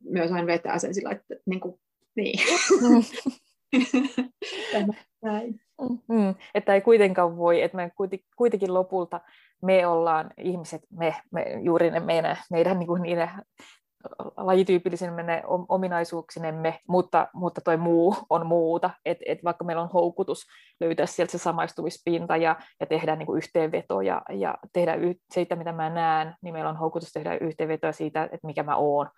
Speaker 1: myös aina vetää sen sillä, että niin, kuin, niin.
Speaker 2: näin. Mm, että ei kuitenkaan voi, että me kuitenkin lopulta me ollaan ihmiset, me, me juuri ne meidän, meidän niin kuin niiden lajityypillisin ominaisuuksinemme, mutta, mutta toi muu on muuta. Et, et vaikka meillä on houkutus löytää sieltä se samaistumispinta ja, ja tehdä niin kuin yhteenvetoja ja tehdä y- siitä, mitä mä näen, niin meillä on houkutus tehdä yhteenvetoja siitä, että mikä mä oon.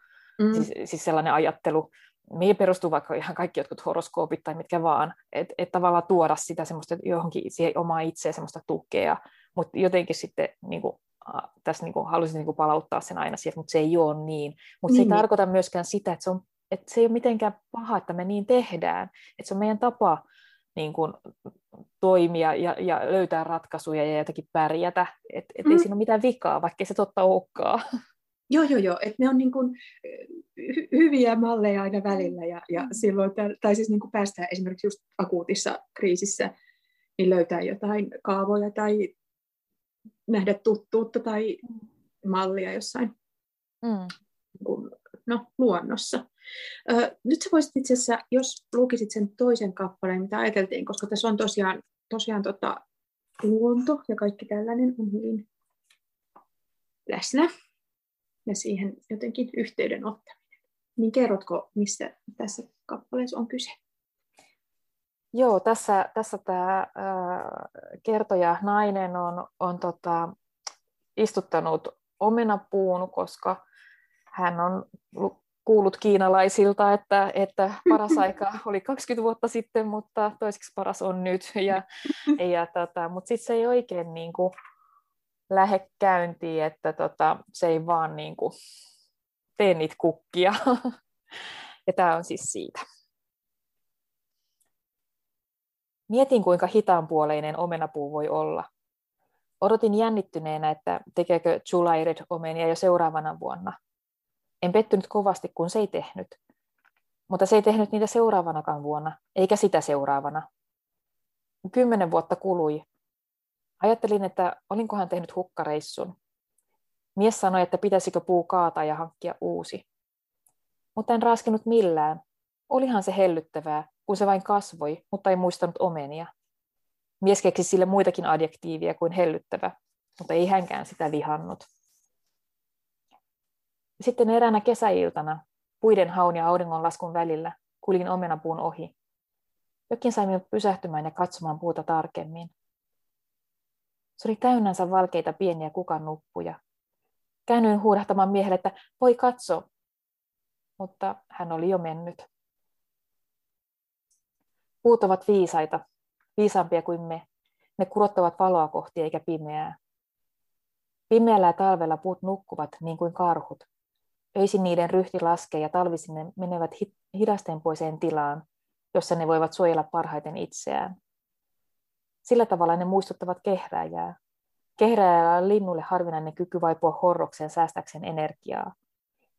Speaker 2: Mm. Siis, siis sellainen ajattelu, mihin perustuu vaikka ihan kaikki jotkut horoskoopit tai mitkä vaan, että et tavallaan tuoda sitä semmoista johonkin siihen omaa itseä semmoista tukea, mutta jotenkin sitten niin kuin, tässä niin kuin, haluaisin niin kuin palauttaa sen aina siihen, mutta se ei ole niin. Mutta niin. se ei niin. tarkoita myöskään sitä, että se, on, että se ei ole mitenkään paha, että me niin tehdään. Että se on meidän tapa niin kuin, toimia ja, ja löytää ratkaisuja ja jotakin pärjätä. Että et mm. ei siinä ole mitään vikaa, vaikka se totta olekaan.
Speaker 1: Joo, joo, joo. Että ne on niin kuin hy- hyviä malleja aina välillä. Ja, ja mm. silloin, tai siis niin kuin päästään esimerkiksi just akuutissa kriisissä, niin löytää jotain kaavoja tai nähdä tuttuutta tai mallia jossain mm. Niin no, luonnossa. Ö, nyt sä voisit itse asiassa, jos lukisit sen toisen kappaleen, mitä ajateltiin, koska tässä on tosiaan, tosiaan tota, luonto ja kaikki tällainen on hyvin läsnä ja siihen jotenkin yhteyden ottaminen. Niin kerrotko, missä tässä kappaleessa on kyse?
Speaker 2: Joo, tässä, tässä tämä kertoja nainen on, on tota, istuttanut omenapuun, koska hän on kuullut kiinalaisilta, että, että paras aika oli 20 vuotta sitten, mutta toiseksi paras on nyt. Ja, ja tota, mutta sitten se ei oikein niin kuin, lähde käyntiin, että tota, se ei vaan niin kuin, tee niitä kukkia. ja tämä on siis siitä. Mietin, kuinka hitaanpuoleinen omenapuu voi olla. Odotin jännittyneenä, että tekeekö Julaired omenia jo seuraavana vuonna. En pettynyt kovasti, kun se ei tehnyt. Mutta se ei tehnyt niitä seuraavanakaan vuonna, eikä sitä seuraavana. Kymmenen vuotta kului. Ajattelin, että olinkohan tehnyt hukkareissun. Mies sanoi, että pitäisikö puu kaataa ja hankkia uusi. Mutta en raskinut millään. Olihan se hellyttävää, kun se vain kasvoi, mutta ei muistanut omenia. Mies keksi sille muitakin adjektiivia kuin hellyttävä, mutta ei hänkään sitä vihannut. Sitten eräänä kesäiltana, puiden haun ja auringonlaskun välillä, kulin omenapuun ohi. Jokin sai minut pysähtymään ja katsomaan puuta tarkemmin. Se oli täynnänsä valkeita pieniä kukannuppuja. Käännyin huudahtamaan miehelle, että voi katso, mutta hän oli jo mennyt. Puut ovat viisaita, viisaampia kuin me. Ne kurottavat valoa kohti eikä pimeää. Pimeällä ja talvella puut nukkuvat niin kuin karhut. Öisin niiden ryhti laskee ja talvisin ne menevät hidastempoiseen tilaan, jossa ne voivat suojella parhaiten itseään. Sillä tavalla ne muistuttavat kehrääjää. Kehrääjällä on linnulle harvinainen kyky vaipua horrokseen säästäkseen energiaa.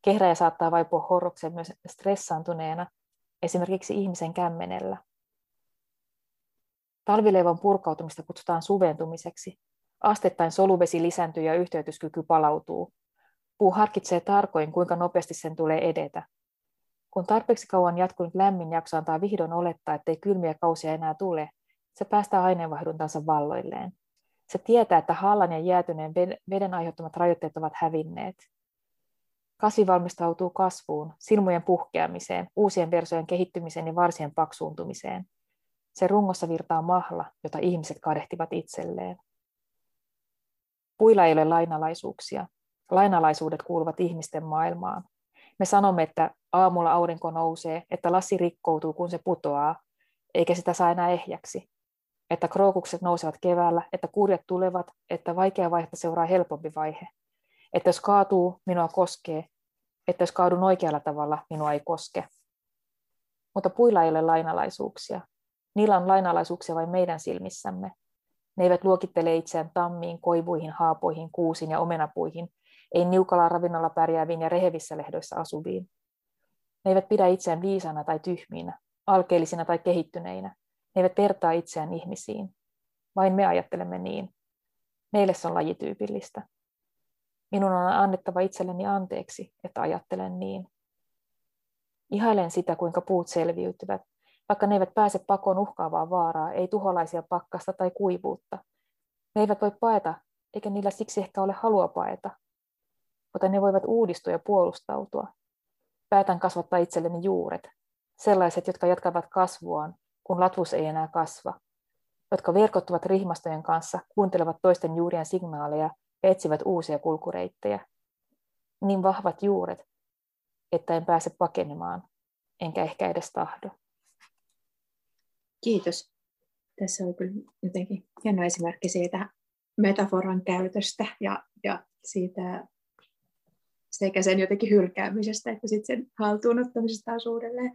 Speaker 2: Kehräjä saattaa vaipua horrokseen myös stressaantuneena, esimerkiksi ihmisen kämmenellä. Talvileivon purkautumista kutsutaan suventumiseksi. Astettain soluvesi lisääntyy ja yhteytyskyky palautuu. Puu harkitsee tarkoin, kuinka nopeasti sen tulee edetä. Kun tarpeeksi kauan jatkunut lämmin jakso antaa vihdoin olettaa, ettei kylmiä kausia enää tule, se päästää aineenvaihduntansa valloilleen. Se tietää, että hallan ja jäätyneen veden aiheuttamat rajoitteet ovat hävinneet. Kasi valmistautuu kasvuun, silmujen puhkeamiseen, uusien versojen kehittymiseen ja varsien paksuuntumiseen – se rungossa virtaa mahla, jota ihmiset kadehtivat itselleen. Puilla ei ole lainalaisuuksia. Lainalaisuudet kuuluvat ihmisten maailmaan. Me sanomme, että aamulla aurinko nousee, että lassi rikkoutuu, kun se putoaa, eikä sitä saa enää ehjäksi. Että krookukset nousevat keväällä, että kurjat tulevat, että vaikea vaihe seuraa helpompi vaihe. Että jos kaatuu, minua koskee. Että jos kaadun oikealla tavalla, minua ei koske. Mutta puilla ei ole lainalaisuuksia. Niillä on lainalaisuuksia vain meidän silmissämme. Ne eivät luokittele itseään tammiin, koivuihin, haapoihin, kuusiin ja omenapuihin, ei niukalla ravinnolla pärjääviin ja rehevissä lehdoissa asuviin. Ne eivät pidä itseään viisana tai tyhmiinä, alkeellisina tai kehittyneinä. Ne eivät vertaa itseään ihmisiin. Vain me ajattelemme niin. Meille se on lajityypillistä. Minun on annettava itselleni anteeksi, että ajattelen niin. Ihailen sitä, kuinka puut selviytyvät, vaikka ne eivät pääse pakoon uhkaavaa vaaraa, ei tuholaisia pakkasta tai kuivuutta. Ne eivät voi paeta, eikä niillä siksi ehkä ole halua paeta. Mutta ne voivat uudistua ja puolustautua. Päätän kasvattaa itselleni juuret, sellaiset, jotka jatkavat kasvuaan, kun latvus ei enää kasva, jotka verkottuvat rihmastojen kanssa, kuuntelevat toisten juurien signaaleja ja etsivät uusia kulkureittejä. Niin vahvat juuret, että en pääse pakenemaan, enkä ehkä edes tahdo.
Speaker 1: Kiitos. Tässä on kyllä jotenkin hieno esimerkki siitä metaforan käytöstä ja, ja siitä sekä sen jotenkin hylkäämisestä että sitten sen haltuunottamisesta taas uudelleen.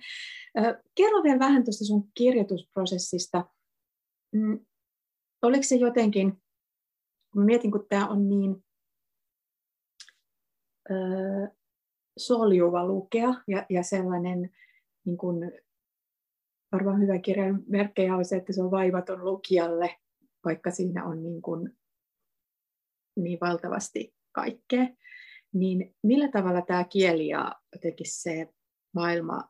Speaker 1: Kerro vielä vähän tuosta sun kirjoitusprosessista. Mm, oliko se jotenkin, kun mietin, kun tämä on niin soljuva lukea ja, ja sellainen, niin kun, varmaan hyvä kirjan merkkejä on se, että se on vaivaton lukijalle, vaikka siinä on niin, kun, niin valtavasti kaikkea. Niin millä tavalla tämä kieli ja jotenkin se maailma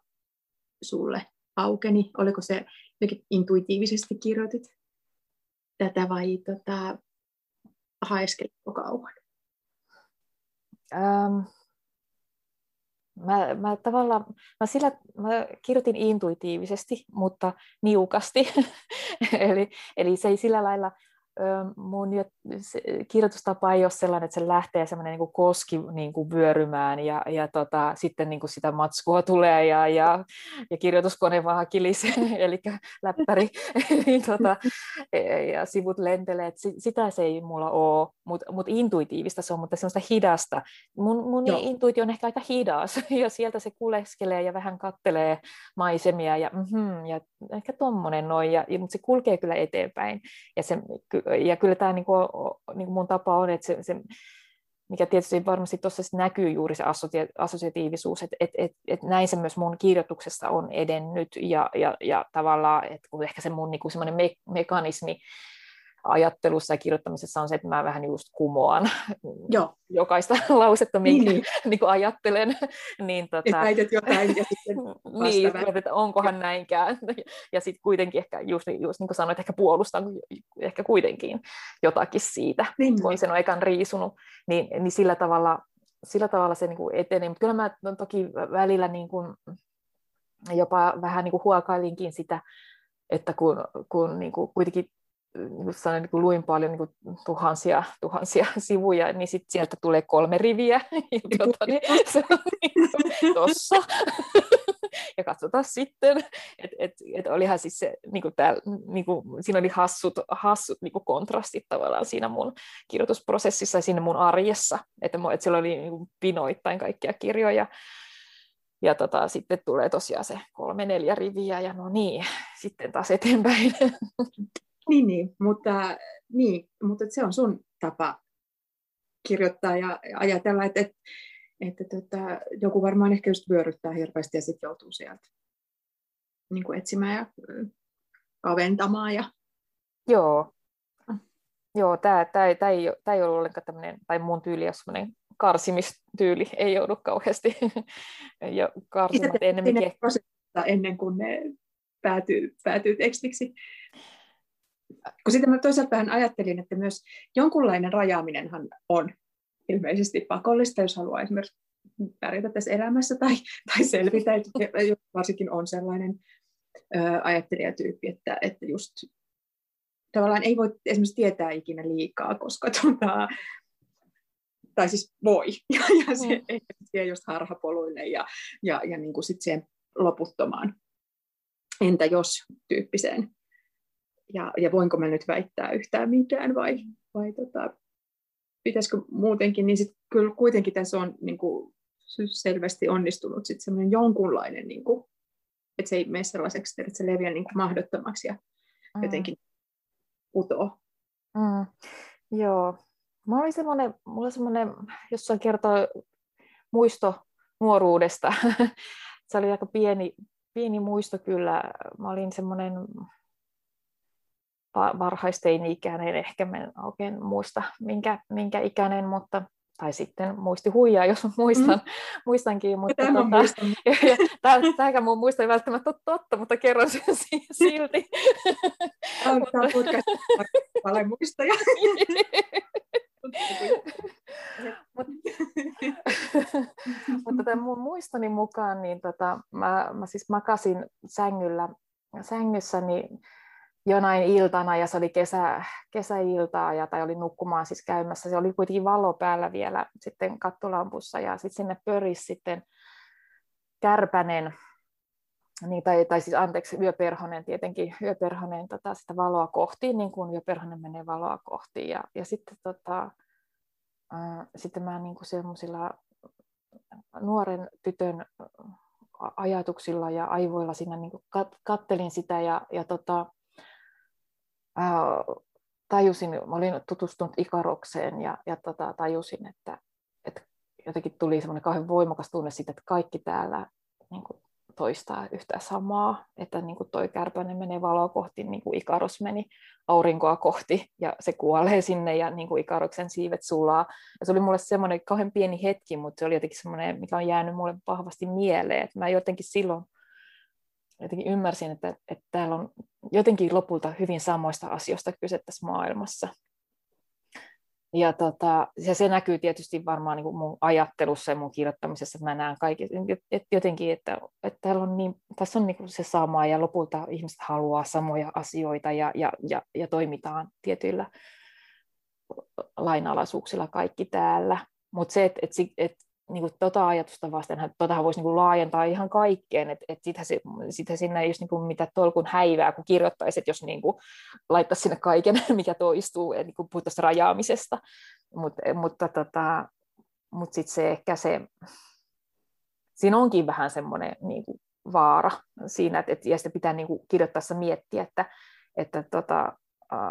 Speaker 1: sulle aukeni? Oliko se jotenkin intuitiivisesti kirjoitit tätä vai tota, haeskelitko kauan?
Speaker 2: Ähm, mä, mä tavallaan, mä, sillä, mä kirjoitin intuitiivisesti, mutta niukasti. eli, eli se ei sillä lailla mun kirjoitustapa ei ole sellainen, että se lähtee semmoinen niin koski niin kuin vyörymään ja, ja tota, sitten niin kuin sitä matskua tulee ja, ja, ja kirjoituskone vaan kilisee, eli läppäri, niin, tota, e, ja sivut lentelee. Sitä se ei mulla ole, mutta mut intuitiivista se on, mutta semmoista hidasta. Mun, mun intuitio on ehkä aika hidas ja sieltä se kuleskelee ja vähän kattelee maisemia ja, mm-hmm, ja ehkä tommonen noin, ja, ja, mutta se kulkee kyllä eteenpäin. Ja se, ja kyllä tämä niin kuin, niin kuin mun tapa on, että se, se mikä tietysti varmasti tuossa näkyy juuri se assosiatiivisuus, että et, et, et näin se myös mun kirjoituksessa on edennyt ja, ja, ja tavallaan, että ehkä se mun niin semmoinen me, mekanismi, ajattelussa ja kirjoittamisessa on se, että mä vähän just kumoan Joo. jokaista lausetta, minkä niin. niin kuin ajattelen.
Speaker 1: niin, tota... Että väität jotain ja sitten
Speaker 2: niin, että onkohan näinkään. Ja sitten kuitenkin ehkä just, just niin kuin sanoit, ehkä puolustan ehkä kuitenkin jotakin siitä, niin. kun sen on ekan riisunut. Niin, niin sillä tavalla sillä tavalla se niin kuin etenee, mutta kyllä mä toki välillä niin kuin jopa vähän niin kuin huokailinkin sitä, että kun, kun niin kuin kuitenkin niin sanoin, niin luin paljon niin kuin tuhansia, tuhansia sivuja, niin sit sieltä tulee kolme riviä. Ja tuota, niin se on niin tossa. ja katsotaan sitten. Et, et, et olihan siis se, niin kuin täällä, niin kuin, siinä oli hassut, hassut niin kuin kontrastit tavallaan siinä mun kirjoitusprosessissa ja siinä mun arjessa. Että, että siellä oli niin kuin pinoittain kaikkia kirjoja. Ja tota, sitten tulee tosiaan se kolme, neljä riviä ja no niin, sitten taas eteenpäin.
Speaker 1: Niin, niin mutta, niin, mutta se on sun tapa kirjoittaa ja ajatella, että, että, että tota, joku varmaan ehkä just vyöryttää hirveästi ja sitten joutuu sieltä niin kuin etsimään ja kaventamaan. Ja...
Speaker 2: Joo, ah. Joo, tämä, tämä, tämä, ei, tämä ei ollut ollenkaan tämmöinen, tai mun tyyli on semmoinen karsimistyyli, ei joudu kauheasti ja karsimaan
Speaker 1: enemmänkin. Ennen kuin ne päätyy, päätyy tekstiksi kun sitten mä toisaalta vähän ajattelin, että myös jonkunlainen rajaaminenhan on ilmeisesti pakollista, jos haluaa esimerkiksi pärjätä tässä elämässä tai, tai selvitä, että varsinkin on sellainen ö, ajattelijatyyppi, että, että just tavallaan ei voi esimerkiksi tietää ikinä liikaa, koska tuota, tai siis voi, ja, ja se mm. ei just harhapoluille ja, ja, ja niin kuin sit siihen loputtomaan. Entä jos tyyppiseen ja, ja voinko mä nyt väittää yhtään mitään vai, vai tota, pitäisikö muutenkin, niin sitten kyllä kuitenkin tässä on niin kuin, selvästi onnistunut sitten semmoinen jonkunlainen, niin kuin, että se ei mene sellaiseksi, että se leviää niin kuin mahdottomaksi ja mm. jotenkin putoo.
Speaker 2: Mm. Joo. Mulla oli semmoinen, mulla oli semmoinen jossain kertoo muisto nuoruudesta. se oli aika pieni, pieni muisto kyllä. Mä olin semmoinen varhaisteini-ikäinen, ehkä en oikein muista minkä, minkä ikäinen, mutta tai sitten muisti huijaa, jos muistan, mm. muistankin. Mutta
Speaker 1: Tämä tota, muistan.
Speaker 2: Tämäkään mun muista ei välttämättä ole totta, mutta kerron sen silti.
Speaker 1: Tämä on podcast muistoja.
Speaker 2: mutta tämän mun muistoni mukaan, niin tota, mä, mä siis makasin sängyllä, sängyssäni jonain iltana ja se oli kesä, kesäiltaa ja, tai oli nukkumaan siis käymässä. Se oli kuitenkin valo päällä vielä sitten kattolampussa ja sitten sinne pörisi sitten kärpänen, niin, tai, tai siis anteeksi, yöperhonen tietenkin, yöperhonen tota, sitä valoa kohti, niin kuin yöperhonen menee valoa kohti. Ja, ja sitten, tota, äh, sitten mä niin kuin semmoisilla nuoren tytön ajatuksilla ja aivoilla siinä niin kuin kat, kattelin sitä ja, ja tota, tajusin, mä olin tutustunut Ikarokseen ja, ja tota, tajusin, että, että jotenkin tuli semmoinen kauhean voimakas tunne siitä, että kaikki täällä niin kuin, toistaa yhtä samaa, että niin kuin toi kärpänen menee valoa kohti, niin kuin Ikaros meni aurinkoa kohti, ja se kuolee sinne, ja niin kuin Ikaroksen siivet sulaa. Ja se oli mulle semmoinen kauhean pieni hetki, mutta se oli jotenkin semmoinen, mikä on jäänyt mulle vahvasti mieleen, että mä jotenkin silloin jotenkin ymmärsin, että, että täällä on jotenkin lopulta hyvin samoista asioista kyse tässä maailmassa. Ja, tota, ja se näkyy tietysti varmaan niin mun ajattelussa ja mun kirjoittamisessa, että mä näen kaikki, että jotenkin, että, että täällä on niin, tässä on niin kuin se sama ja lopulta ihmiset haluaa samoja asioita ja, ja, ja, ja toimitaan tietyillä lainalaisuuksilla kaikki täällä. Mutta se, että et, et, niin kuin tota ajatusta vasten, totahan voisi niin kuin laajentaa ihan kaikkeen, että et sittenhän, se, sittenhän siinä ei niin mitä tolkun häivää, kun kirjoittaisit, jos niin kuin laittaisi sinne kaiken, mikä toistuu, niin kuin puhuttaisiin rajaamisesta. Mut, mutta tota, mut sitten se ehkä se, siinä onkin vähän semmoinen niin vaara siinä, että, että ja sitä pitää niin kuin kirjoittaessa miettiä, että, että tota,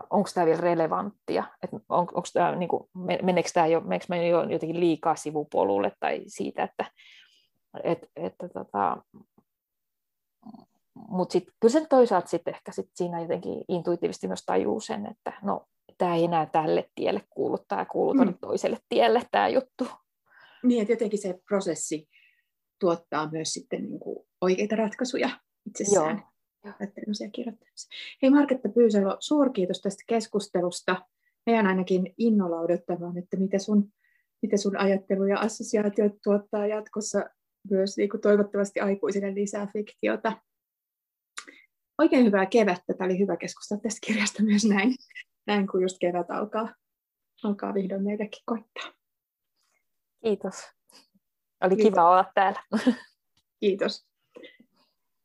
Speaker 2: onko tämä vielä relevanttia, että on, onko tämä, niin kuin, meneekö tämä jo, meneekö me jo jotenkin liikaa sivupolulle tai siitä, että et, että tota, mutta sitten kyllä sen toisaalta sitten ehkä sit siinä jotenkin intuitiivisesti myös tajuu sen, että no tämä ei enää tälle tielle kuulu, tämä kuuluu mm. toiselle tielle tämä juttu.
Speaker 1: Niin, että jotenkin se prosessi tuottaa myös sitten niin kuin oikeita ratkaisuja itsessään. Joo ajattelemisen kirjoittamisen. Hei Marketta Pyyselo, suurkiitos tästä keskustelusta. Meidän ainakin innolla odottamaan, että mitä sun, mitä sun ajattelu ja assosiaatiot tuottaa jatkossa myös niin kuin toivottavasti aikuisille lisää fiktiota. Oikein hyvää kevättä. Tämä oli hyvä keskustella tästä kirjasta myös näin, näin kun just kevät alkaa, alkaa vihdoin meillekin koittaa.
Speaker 2: Kiitos. Oli Kiitos. kiva olla täällä.
Speaker 1: Kiitos.